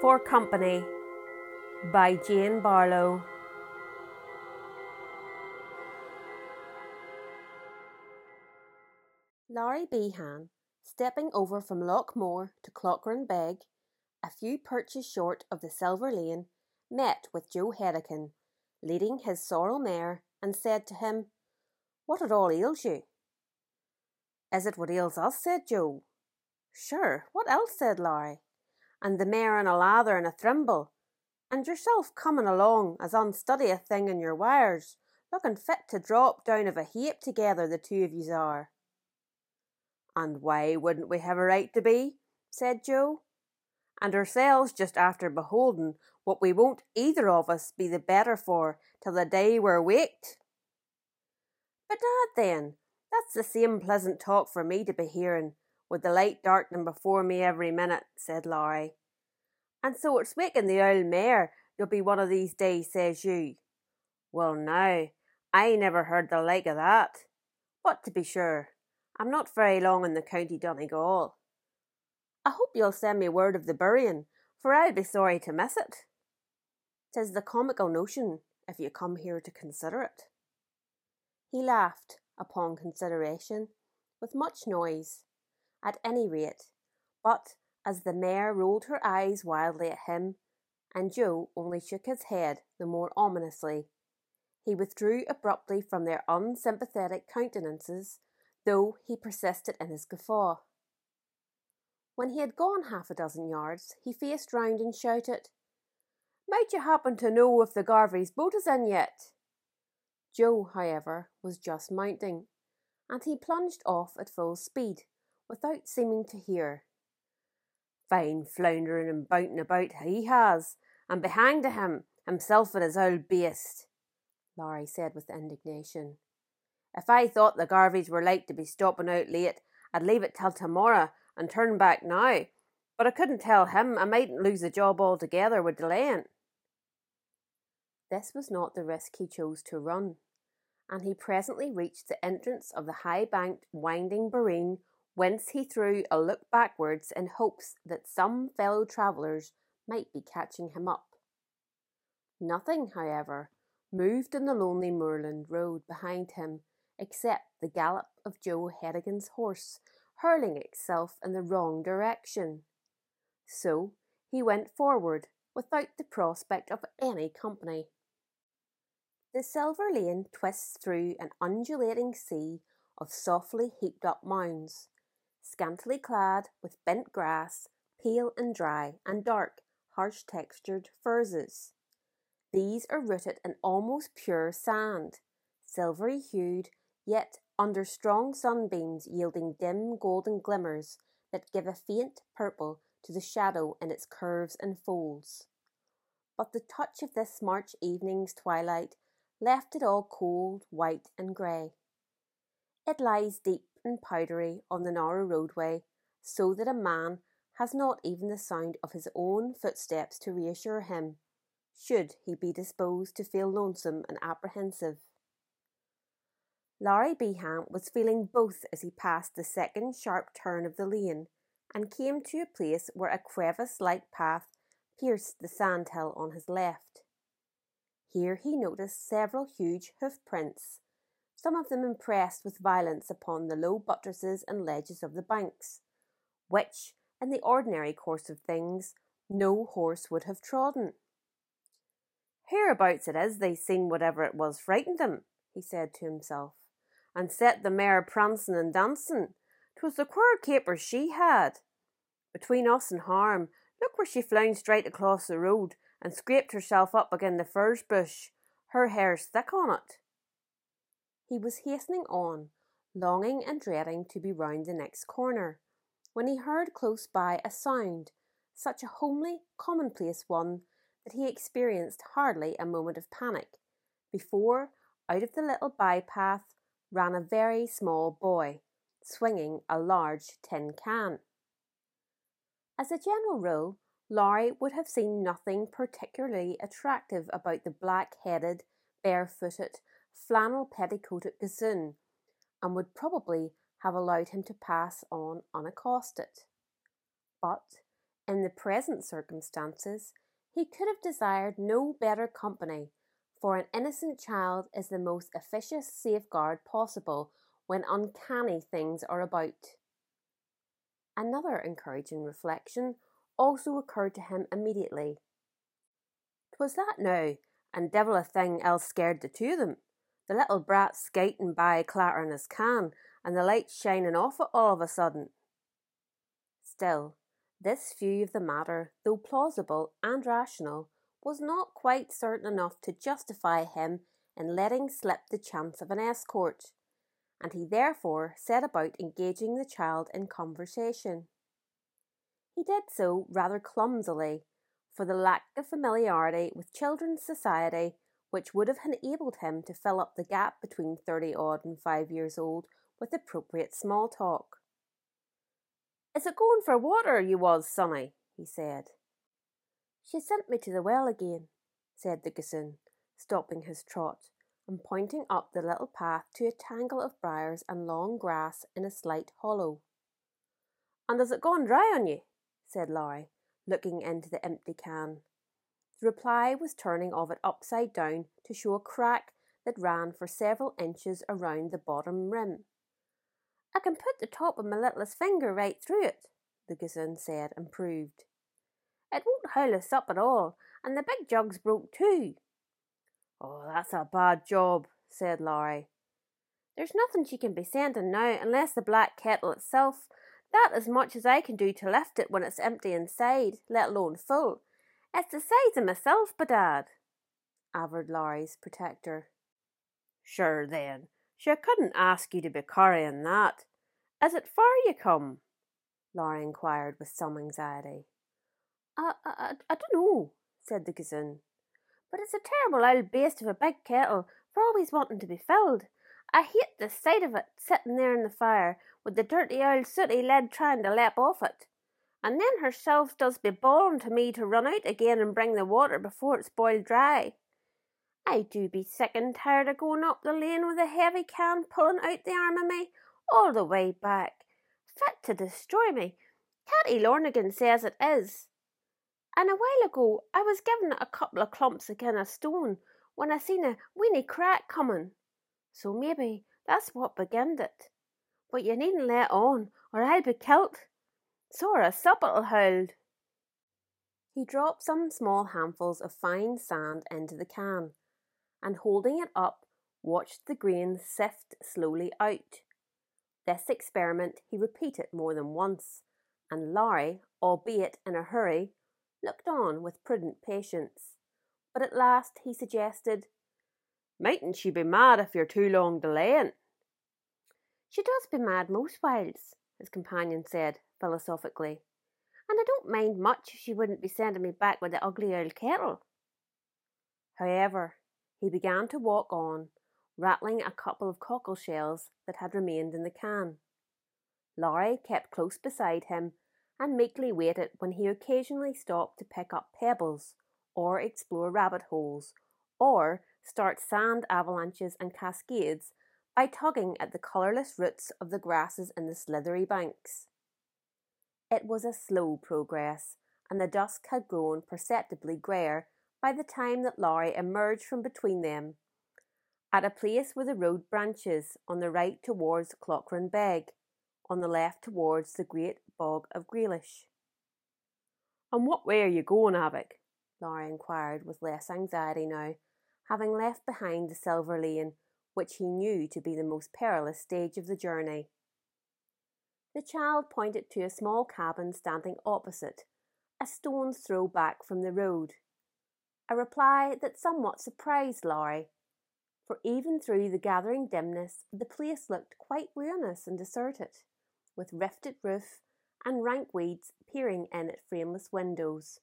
For Company by Jane Barlow. Larry Behan, stepping over from Lochmore to Clochran Beg, a few perches short of the Silver Lane, met with Joe Hedican, leading his sorrel mare, and said to him, What at all ails you? Is it what ails us? said Joe. Sure, what else? said Larry and the mare in a lather and a thrimble, and yourself coming along as unsteady a thing in your wires, looking fit to drop down of a heap together, the two of yous are. And why wouldn't we have a right to be? said Joe. And ourselves just after beholding what we won't either of us be the better for till the day we're waked. But dad, then, that's the same pleasant talk for me to be hearing, with the light darkening before me every minute, said Larry. And so it's waking the old mare you'll be one of these days, says you. Well, now, I never heard the like of that. But to be sure, I'm not very long in the county Donegal. I hope you'll send me word of the burying, for I'll be sorry to miss it. Tis the comical notion, if you come here to consider it. He laughed, upon consideration, with much noise, at any rate, but as the mare rolled her eyes wildly at him, and Joe only shook his head the more ominously. He withdrew abruptly from their unsympathetic countenances, though he persisted in his guffaw. When he had gone half a dozen yards, he faced round and shouted, Might you happen to know if the Garveys' boat is in yet? Joe, however, was just mounting, and he plunged off at full speed, without seeming to hear. Fine floundering and bouting about he has, and be hanged to him, himself and his old beast, Larry said with indignation. If I thought the Garveys were like to be stopping out late, I'd leave it till tomorrow and turn back now. But I couldn't tell him I mightn't lose the job altogether with delaying. This was not the risk he chose to run, and he presently reached the entrance of the high banked, winding boreen whence he threw a look backwards in hopes that some fellow travellers might be catching him up. Nothing, however, moved in the lonely moorland road behind him except the gallop of Joe Hedigan's horse hurling itself in the wrong direction. So he went forward without the prospect of any company. The Silver Lane twists through an undulating sea of softly heaped up mounds, scantily clad with bent grass, pale and dry, and dark, harsh textured furzes. These are rooted in almost pure sand, silvery hued, yet under strong sunbeams yielding dim golden glimmers that give a faint purple to the shadow in its curves and folds. But the touch of this March evening's twilight left it all cold, white, and grey. It lies deep and powdery on the narrow roadway, so that a man has not even the sound of his own footsteps to reassure him, should he be disposed to feel lonesome and apprehensive. Larry Behan was feeling both as he passed the second sharp turn of the lane and came to a place where a crevice like path pierced the sandhill on his left. Here he noticed several huge hoof prints, some of them impressed with violence upon the low buttresses and ledges of the banks, which, in the ordinary course of things, no horse would have trodden. Hereabouts it is they seen whatever it was frightened them, he said to himself, and set the mare prancing and dancing. 'Twas the queer caper she had. Between us and harm, look where she flown straight across the road and scraped herself up again the furze bush. Her hair's thick on it. He was hastening on, longing and dreading to be round the next corner, when he heard close by a sound, such a homely, commonplace one that he experienced hardly a moment of panic, before, out of the little bypath, ran a very small boy, swinging a large tin can. As a general rule, Larry would have seen nothing particularly attractive about the black headed, barefooted, flannel petticoated gossoon, and would probably have allowed him to pass on unaccosted. But In the present circumstances, he could have desired no better company, for an innocent child is the most efficacious safeguard possible when uncanny things are about. Another encouraging reflection also occurred to him immediately. "'Twas that now, and devil a thing else scared the two of them. The little brat skating by clattering his can, and the light shining off it all of a sudden. Still, this view of the matter, though plausible and rational, was not quite certain enough to justify him in letting slip the chance of an escort, and he therefore set about engaging the child in conversation. He did so rather clumsily, for the lack of familiarity with children's society which would have enabled him to fill up the gap between thirty odd and five years old with appropriate small talk. Is it going for water you was, sonny? he said. She sent me to the well again, said the gossoon, stopping his trot and pointing up the little path to a tangle of briars and long grass in a slight hollow. And has it gone dry on you? said Larry, looking into the empty can. The reply was turning of it upside down to show a crack that ran for several inches around the bottom rim. I can put the top of my littlest finger right through it, the gossoon said and proved. It won't howl us up at all, and the big jug's broke too. Oh, that's a bad job, said Larry. There's nothing she can be sending now unless the black kettle itself. That as much as I can do to lift it when it's empty inside, let alone full. It's the size of myself, bedad, averred Larry's protector. Sure then, she couldn't ask you to be carrying that. Is it far you come? Larry inquired with some anxiety. I, I, I don't know, said the gossoon. But it's a terrible old beast of a big kettle for always wanting to be filled. I hate the sight of it sitting there in the fire with the dirty old sooty lid trying to lap off it. And then herself does be bawling to me to run out again and bring the water before it's boiled dry. I do be sick and tired of going up the lane with a heavy can pulling out the arm of me all the way back, fit to destroy me. Katty Lornigan says it is. And a while ago I was giving it a couple of clumps agin a stone when I seen a weeny crack coming. So maybe that's what beginned it. But you needn't let on, or I'll be kilt. Sora, sup it'll hold. He dropped some small handfuls of fine sand into the can and holding it up, watched the grain sift slowly out. This experiment he repeated more than once, and Larry, albeit in a hurry, looked on with prudent patience. But at last he suggested, Mightn't she be mad if you're too long delaying? She does be mad most whiles, his companion said philosophically, and I don't mind much if she wouldn't be sending me back with the ugly old kettle. However, he began to walk on, rattling a couple of cockle shells that had remained in the can. Larry kept close beside him and meekly waited when he occasionally stopped to pick up pebbles, or explore rabbit holes, or start sand avalanches and cascades by tugging at the colourless roots of the grasses in the slithery banks. It was a slow progress, and the dusk had grown perceptibly greyer by the time that Larry emerged from between them, at a place where the road branches on the right towards Clochran Beg, on the left towards the great bog of Grealish. And what way are you going, Avic? Larry inquired with less anxiety now, having left behind the Silver Lane, which he knew to be the most perilous stage of the journey. The child pointed to a small cabin standing opposite, a stone's throw back from the road a reply that somewhat surprised Larry, for even through the gathering dimness the place looked quite ruinous and deserted, with rifted roof and rank weeds peering in at frameless windows.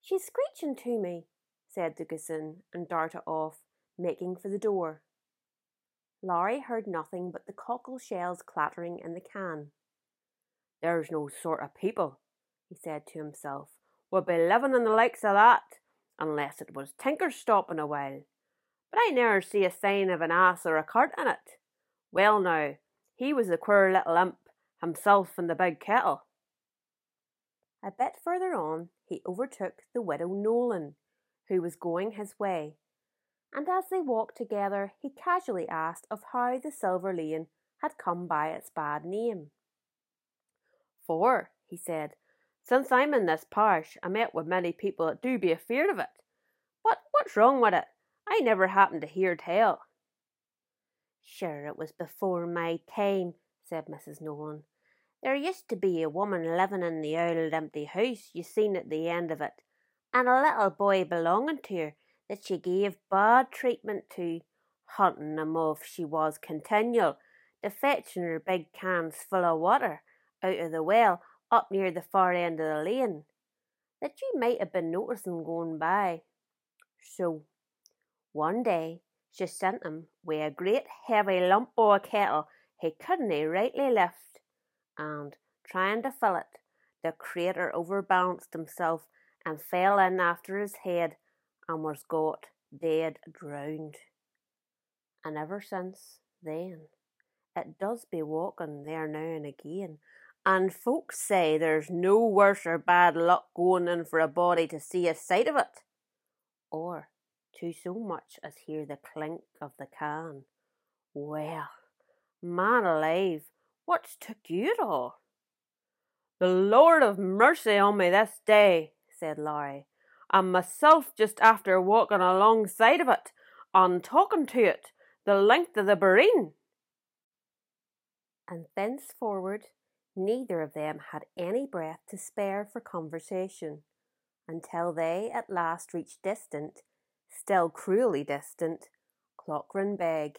She's screeching to me, said gossoon, and darted off, making for the door. Larry heard nothing but the cockle shells clattering in the can. There's no sort of people, he said to himself, would be living in the likes of that unless it was Tinker stopping a while. But I never see a sign of an ass or a cart in it. Well now, he was a queer little imp, himself in the big kettle. A bit further on, he overtook the widow Nolan, who was going his way, and as they walked together, he casually asked of how the Silver Lane had come by its bad name. For, he said, since I'm in this parish, I met with many people that do be afeard of it. But what's wrong with it? I never happened to hear tell. Sure, it was before my time, said Mrs. Nolan. There used to be a woman living in the old empty house you seen at the end of it, and a little boy belonging to her that she gave bad treatment to, hunting him off she was continual, to fetching her big cans full of water out of the well up near the far end of the lane, that you might have been noticing going by. So, one day she sent him wi' a great heavy lump o' a kettle he couldn't rightly lift and, trying to fill it, the crater overbalanced himself and fell in after his head and was got dead drowned. And ever since then, it does be walking there now and again, and folks say there's no worse or bad luck going in for a body to see a sight of it, or to so much as hear the clink of the can. Well, man alive, What's took you at all? The Lord of mercy on me this day, said Larry, and myself just after walking alongside of it, and talking to it, the length of the boreen. And thenceforward neither of them had any breath to spare for conversation, until they at last reached distant, still cruelly distant, Clochran Beg.